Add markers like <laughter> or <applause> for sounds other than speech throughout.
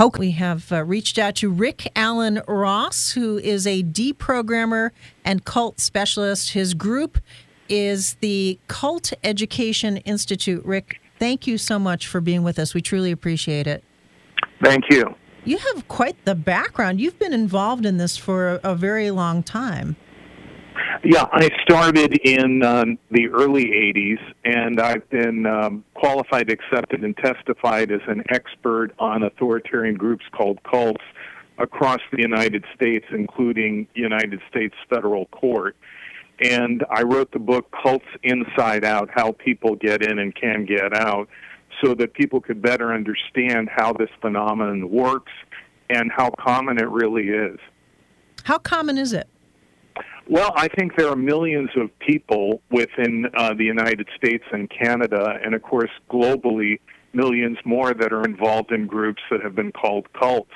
Poke. We have uh, reached out to Rick Alan Ross, who is a deprogrammer and cult specialist. His group is the Cult Education Institute. Rick, thank you so much for being with us. We truly appreciate it. Thank you. You have quite the background. You've been involved in this for a, a very long time. Yeah, I started in um, the early 80s, and I've been um, qualified, accepted, and testified as an expert on authoritarian groups called cults across the United States, including United States federal court. And I wrote the book Cults Inside Out How People Get In and Can Get Out, so that people could better understand how this phenomenon works and how common it really is. How common is it? Well, I think there are millions of people within uh, the United States and Canada, and of course, globally, millions more that are involved in groups that have been called cults.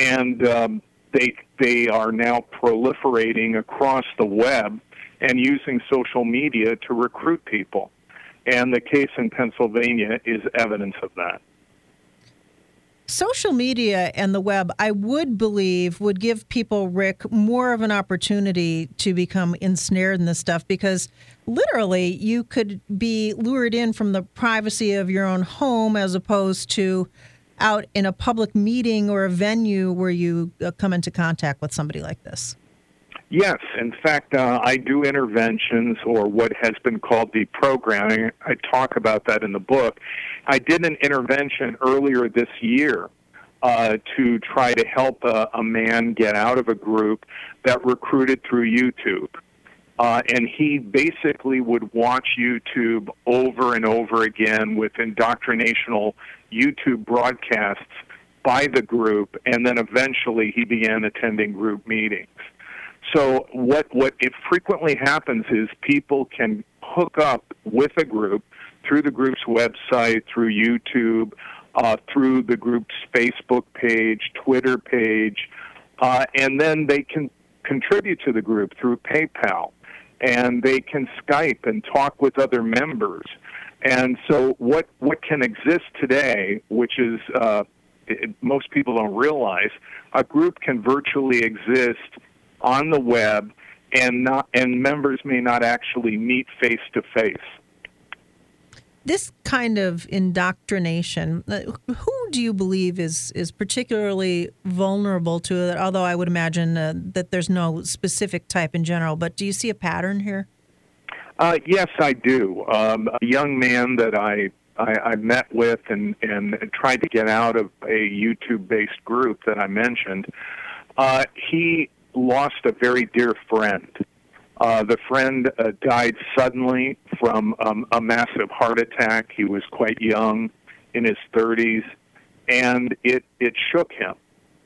And um, they, they are now proliferating across the web and using social media to recruit people. And the case in Pennsylvania is evidence of that. Social media and the web, I would believe, would give people, Rick, more of an opportunity to become ensnared in this stuff because literally you could be lured in from the privacy of your own home as opposed to out in a public meeting or a venue where you uh, come into contact with somebody like this. Yes, in fact, uh, I do interventions or what has been called deprogramming. I talk about that in the book. I did an intervention earlier this year uh, to try to help a, a, man get out of a group that recruited through YouTube. Uh, and he basically would watch YouTube over and over again with indoctrinational YouTube broadcasts by the group, and then eventually he began attending group meetings. So what what it frequently happens is people can hook up with a group through the group's website, through YouTube, uh, through the group's Facebook page, Twitter page, uh, and then they can contribute to the group through PayPal, and they can Skype and talk with other members. And so, what what can exist today, which is uh, it, most people don't realize, a group can virtually exist on the web, and not and members may not actually meet face to face. This kind of indoctrination, uh, who do you believe is is particularly vulnerable to it? Although I would imagine uh, that there's no specific type in general, but do you see a pattern here? Uh, yes, I do. Um, a young man that I I, I met with and, and tried to get out of a YouTube based group that I mentioned. Uh, he lost a very dear friend. Uh, the friend uh, died suddenly from um, a massive heart attack. He was quite young, in his 30s, and it it shook him,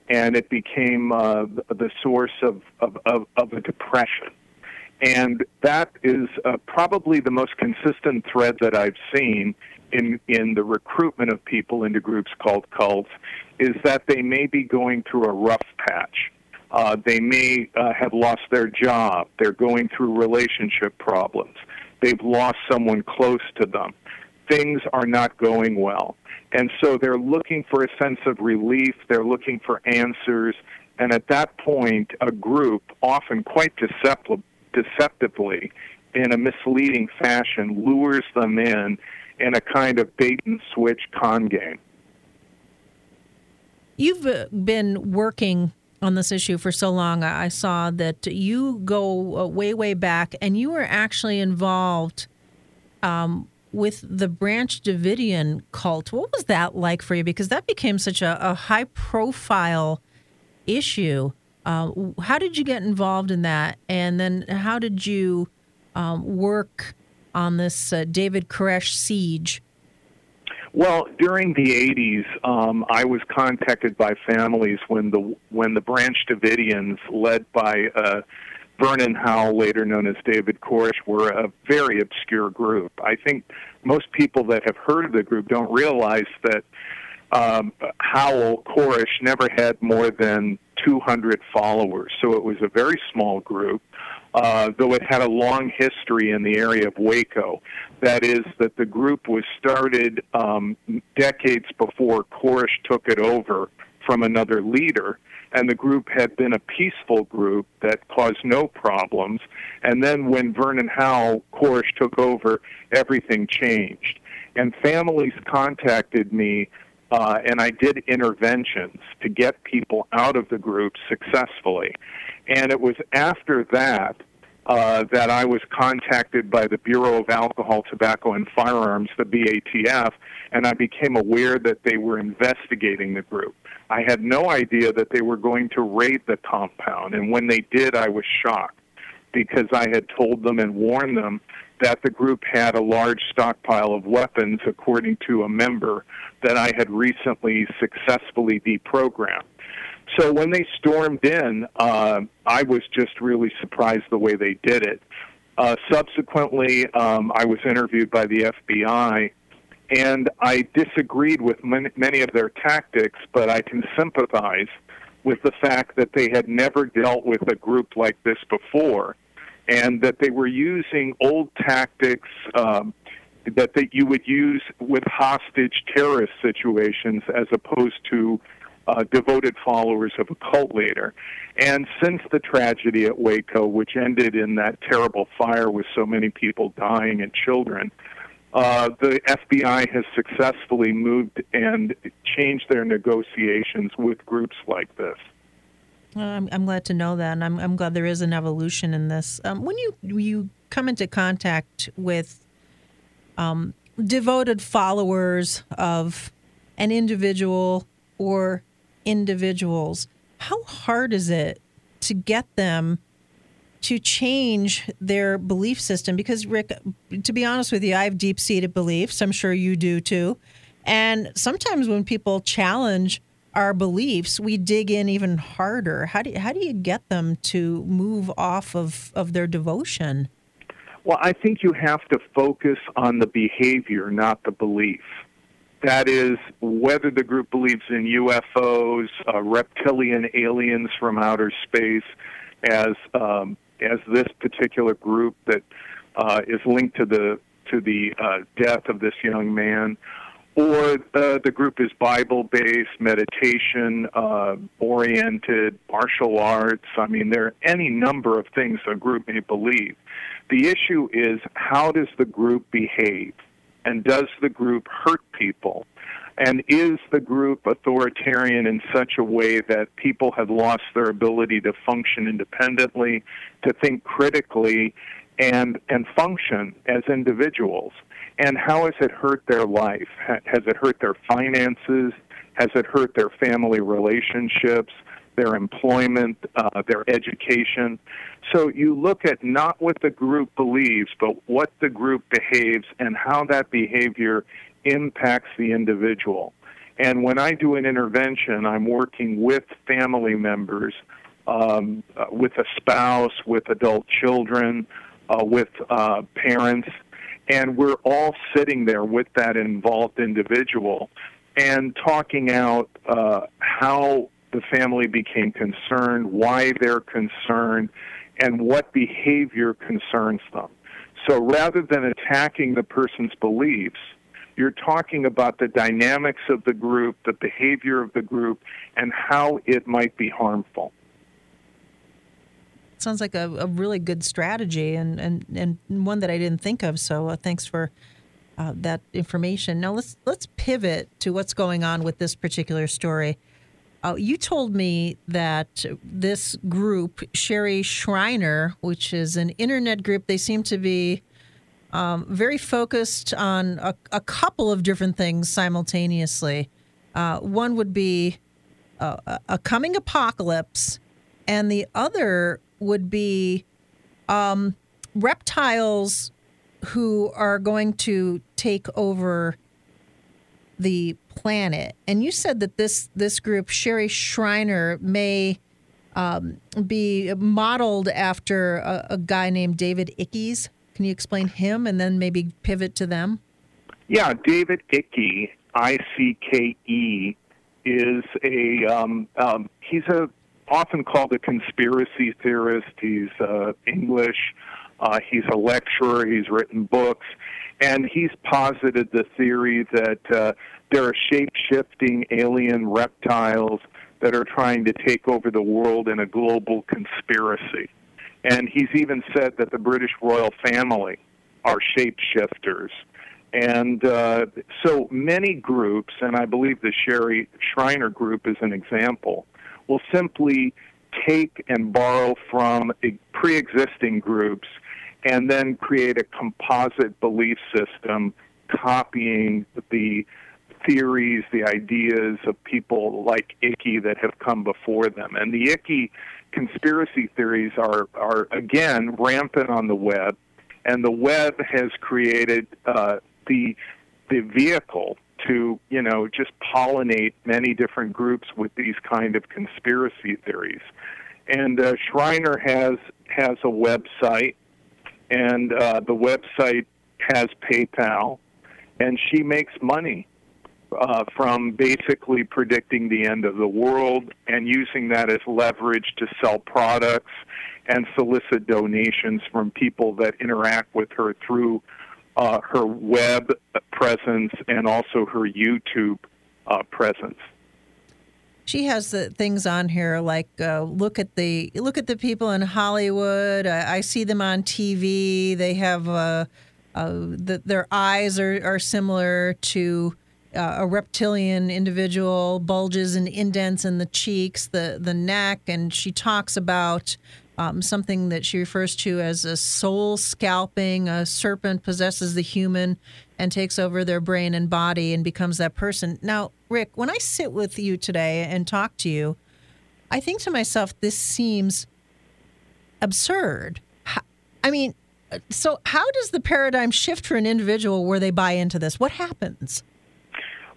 and it became uh, the source of, of, of, of a depression. And that is uh, probably the most consistent thread that I've seen in in the recruitment of people into groups called cults, is that they may be going through a rough patch uh, they may uh, have lost their job. They're going through relationship problems. They've lost someone close to them. Things are not going well. And so they're looking for a sense of relief. They're looking for answers. And at that point, a group, often quite deceptive, deceptively, in a misleading fashion, lures them in in a kind of bait and switch con game. You've uh, been working on this issue for so long. I saw that you go uh, way, way back, and you were actually involved um, with the Branch Davidian cult. What was that like for you? Because that became such a, a high profile issue. Uh, how did you get involved in that? And then how did you um, work on this uh, David Koresh siege? Well, during the 80s, um, I was contacted by families when the when the Branch Davidians, led by uh, Vernon Howell, later known as David Koresh, were a very obscure group. I think most people that have heard of the group don't realize that um, Howell Koresh never had more than 200 followers, so it was a very small group. Uh, though it had a long history in the area of Waco. That is, that the group was started um, decades before Koresh took it over from another leader, and the group had been a peaceful group that caused no problems. And then when Vernon Howell, Koresh took over, everything changed. And families contacted me uh, and I did interventions to get people out of the group successfully. And it was after that uh, that I was contacted by the Bureau of Alcohol, Tobacco, and Firearms, the BATF, and I became aware that they were investigating the group. I had no idea that they were going to raid the compound, and when they did, I was shocked because I had told them and warned them that the group had a large stockpile of weapons, according to a member that I had recently successfully deprogrammed. So when they stormed in, uh, I was just really surprised the way they did it. Uh, subsequently, um, I was interviewed by the FBI, and I disagreed with many, many of their tactics, but I can sympathize with the fact that they had never dealt with a group like this before, and that they were using old tactics um, that that you would use with hostage terrorist situations, as opposed to uh, devoted followers of a cult leader. And since the tragedy at Waco, which ended in that terrible fire with so many people dying and children, uh, the FBI has successfully moved and changed their negotiations with groups like this. I'm, I'm glad to know that, and I'm, I'm glad there is an evolution in this. Um, when you you come into contact with um, devoted followers of an individual or individuals, how hard is it to get them to change their belief system? Because, Rick, to be honest with you, I have deep seated beliefs. I'm sure you do too. And sometimes when people challenge our beliefs, we dig in even harder. How do you, how do you get them to move off of, of their devotion? Well, I think you have to focus on the behavior, not the belief. That is, whether the group believes in UFOs, uh, reptilian aliens from outer space, as um, as this particular group that uh, is linked to the to the uh, death of this young man, or uh, the group is Bible based, meditation uh, oriented, martial arts. I mean, there are any number of things a group may believe. The issue is how does the group behave? And does the group hurt people? And is the group authoritarian in such a way that people have lost their ability to function independently, to think critically, and, and function as individuals? And how has it hurt their life? Has it hurt their finances? Has it hurt their family relationships? their employment, uh, their education. So you look at not what the group believes, but what the group behaves and how that behavior impacts the individual. And when I do an intervention, I'm working with family members, um, uh, with a spouse, with adult children, uh, with uh, parents, and we're all sitting there with that involved individual and talking out uh, how the family became concerned, why they're concerned, and what behavior concerns them. So rather than attacking the person's beliefs, you're talking about the dynamics of the group, the behavior of the group, and how it might be harmful. Sounds like a, a really good strategy and, and, and one that I didn't think of. So uh, thanks for uh, that information. Now let's let's pivot to what's going on with this particular story. Uh, you told me that this group, Sherry Shriner, which is an internet group, they seem to be um, very focused on a, a, couple of different things simultaneously. Uh, one would be uh, a coming apocalypse, and the other would be um, reptiles who are going to take over the planet. And you said that this this group, Sherry Shriner, may um, be modeled after a, a, guy named David Icke's. Can you explain him and then maybe pivot to them? Yeah, David Icke, I C K E, is a um, um, he's a often called a conspiracy theorist. He's uh, English. Uh, he's a lecturer. He's written books, and he's posited the theory that uh, there are shape-shifting alien reptiles that are trying to take over the world in a global conspiracy. And he's even said that the British royal family are shapeshifters. And uh, so many groups, and I believe the Sherry Shriner group is an example, will simply take and borrow from pre existing groups and then create a composite belief system copying the theories, the ideas of people like Icky that have come before them. And the Icky conspiracy theories are, are again, rampant on the web. And the web has created uh, the, the vehicle to, you know, just pollinate many different groups with these kind of conspiracy theories. And uh, Shriner has, has a website, and uh, the website has PayPal, and she makes money uh, from basically predicting the end of the world and using that as leverage to sell products and solicit donations from people that interact with her through uh, her web presence and also her YouTube uh, presence. She has the things on here like uh, look at the look at the people in Hollywood. I, I see them on TV. They have uh, uh, the, their eyes are, are similar to uh, a reptilian individual, bulges and indents in the cheeks, the the neck, and she talks about um, something that she refers to as a soul scalping. A serpent possesses the human and takes over their brain and body and becomes that person. Now, Rick, when I sit with you today and talk to you, I think to myself, this seems absurd. I mean, so how does the paradigm shift for an individual where they buy into this? What happens?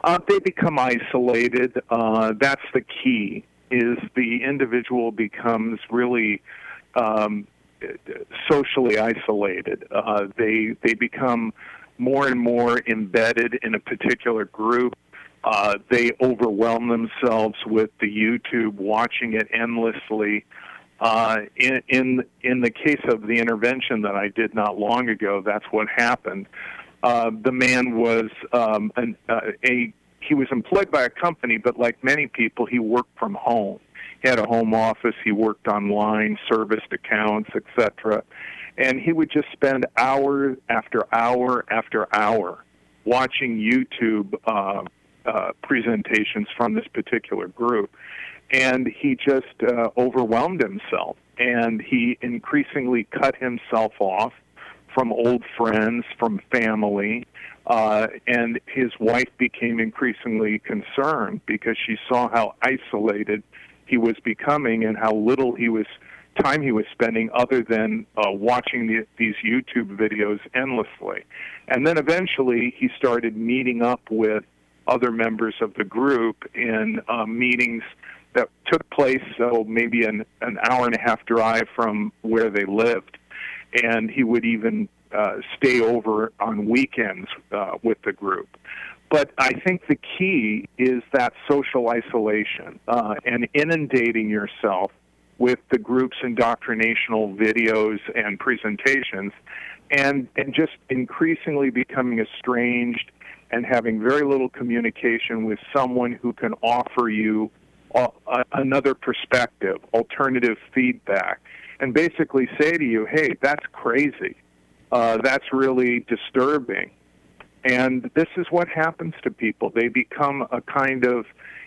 Uh, they become isolated. Uh, that's the key. Is the individual becomes really um, socially isolated. Uh, they they become more and more embedded in a particular group. Uh, they overwhelm themselves with the YouTube, watching it endlessly. Uh, in, in in the case of the intervention that I did not long ago, that's what happened. Uh, the man was um, an, uh, a he was employed by a company, but like many people, he worked from home. Had a home office. He worked online, serviced accounts, etc. And he would just spend hour after hour after hour watching YouTube uh, uh, presentations from this particular group. And he just uh, overwhelmed himself. And he increasingly cut himself off from old friends, from family, uh, and his wife became increasingly concerned because she saw how isolated he was becoming and how little he was time he was spending other than uh, watching the, these YouTube videos endlessly. And then eventually he started meeting up with other members of the group in uh, meetings that took place, so maybe an, an hour and a half drive from where they lived and he would even uh, stay over on weekends uh, with the group. But I think the key is that social isolation uh, and inundating yourself with the group's indoctrinational videos and presentations, and and just increasingly becoming estranged and having very little communication with someone who can offer you a, another perspective, alternative feedback and basically say to you, hey, that's crazy. Uh, that's really disturbing. And this is what happens to people. They become a kind of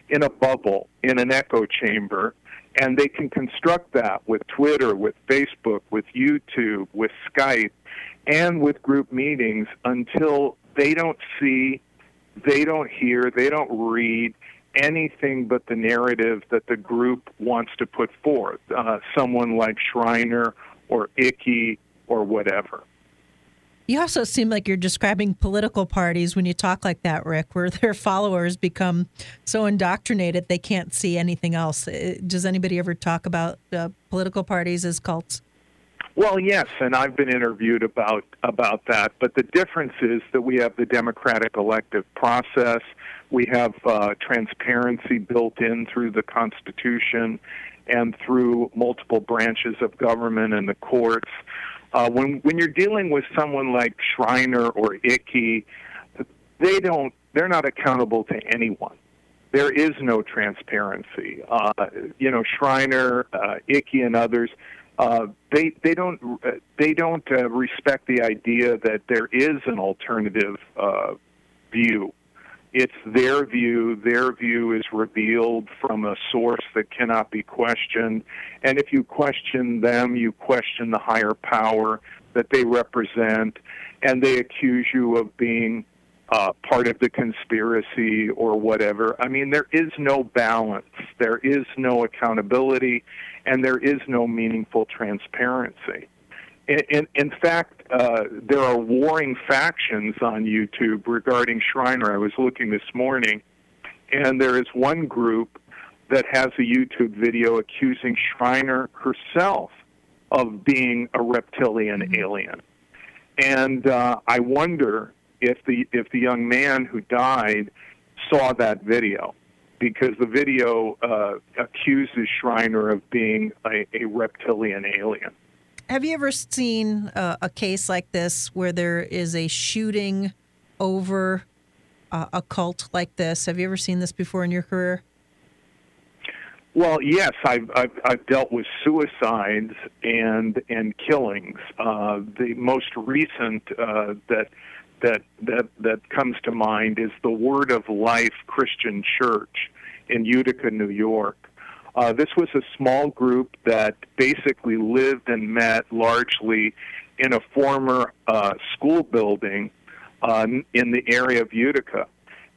in a bubble, in an echo chamber, and they can construct that with Twitter, with Facebook, with YouTube, with Skype, and with group meetings until they don't see, they don't hear, they don't read, anything but the narrative that the group wants to put forth. Uh, someone like Shriner or Icke or whatever. You also seem like you're describing political parties when you talk like that, Rick, <laughs> where their followers become so indoctrinated they can't see anything else. Uh, does anybody ever talk about uh, political parties as cults? Well, yes, and I've been interviewed about about that. But the difference is that we have the democratic elective process. We have uh, transparency built in through the Constitution and through multiple branches of government and the courts. Uh, when when you're dealing with someone like Shriner or Icky, they don't they're not accountable to anyone. There is no transparency. Uh, you know, Shriner, uh, Icky, and others uh, they they don't uh, they don't uh, respect the idea that there is an alternative uh, view. It's their view. Their view is revealed from a source that cannot be questioned. And if you question them, you question the higher power that they represent, and they accuse you of being uh, part of the conspiracy or whatever. I mean, there is no balance. There is no accountability and there is no meaningful transparency. In, in, in fact, uh, there are warring factions on YouTube regarding Shriner. I was looking this morning, and there is one group that has a YouTube video accusing Shriner herself of being a reptilian mm-hmm. alien. And uh, I wonder if the if the young man who died saw that video because the video uh, accuses Shriner of being a, a, reptilian alien. Have you ever seen a case like this where there is a shooting over uh, a cult like this? Have you ever seen this before in your career? Well, yes, I've, I've, I've dealt with suicides and and killings. Uh, the most recent uh, that that that that comes to mind is the Word of Life Christian Church in Utica, New York. Uh, this was a small group that basically lived and met largely in a former uh, school building uh, in the area of Utica,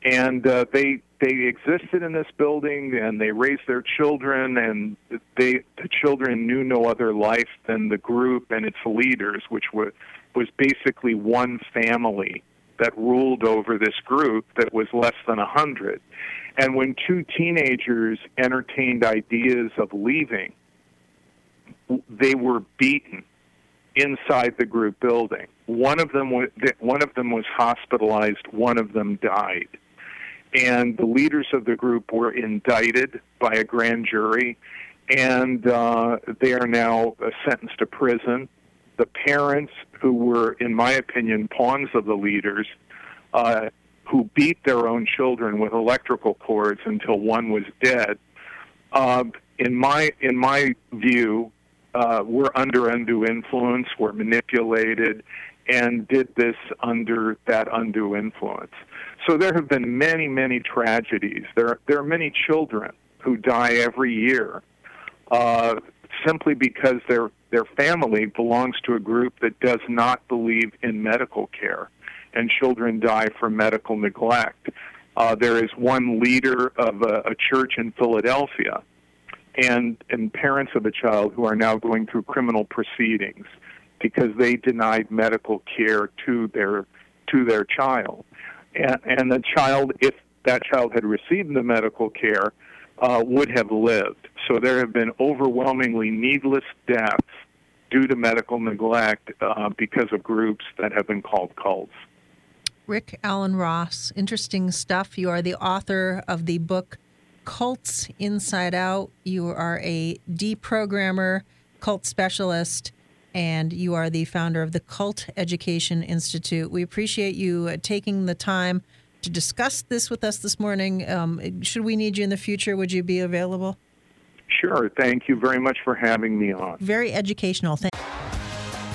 and uh, they they existed in this building and they raised their children and they the children knew no other life than the group and its leaders, which were was basically one family that ruled over this group that was less than a hundred. And when two teenagers entertained ideas of leaving, they were beaten inside the group building. One of them was one of them was hospitalized. One of them died, and the leaders of the group were indicted by a grand jury, and uh, they are now sentenced to prison the parents who were, in my opinion, pawns of the leaders, uh, who beat their own children with electrical cords until one was dead. Uh, in my in my view, uh, were under undue influence, were manipulated, and did this under that undue influence. So there have been many, many tragedies. There, there are many children who die every year uh, simply because their their family belongs to a group that does not believe in medical care, and children die from medical neglect. Uh, there is one leader of a, a church in Philadelphia, and and parents of a child who are now going through criminal proceedings because they denied medical care to their to their child, and, and the child, if that child had received the medical care, uh, would have lived. So there have been overwhelmingly needless deaths due to medical neglect uh, because of groups that have been called cults. Rick Alan Ross, interesting stuff. You are the author of the book Cults Inside Out. You are a deprogrammer, cult specialist, and you are the founder of the Cult Education Institute. We appreciate you taking the time to discuss this with us this morning. Um, should we need you in the future, would you be available? Sure. Thank you very much for having me on. Very educational. Thank-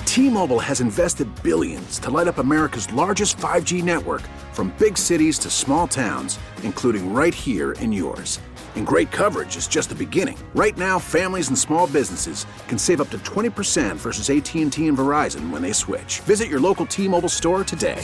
T-Mobile has invested billions to light up America's largest 5G network from big cities to small towns, including right here in yours. And great coverage is just the beginning. Right now, families and small businesses can save up to 20% versus AT&T and Verizon when they switch. Visit your local T-Mobile store today.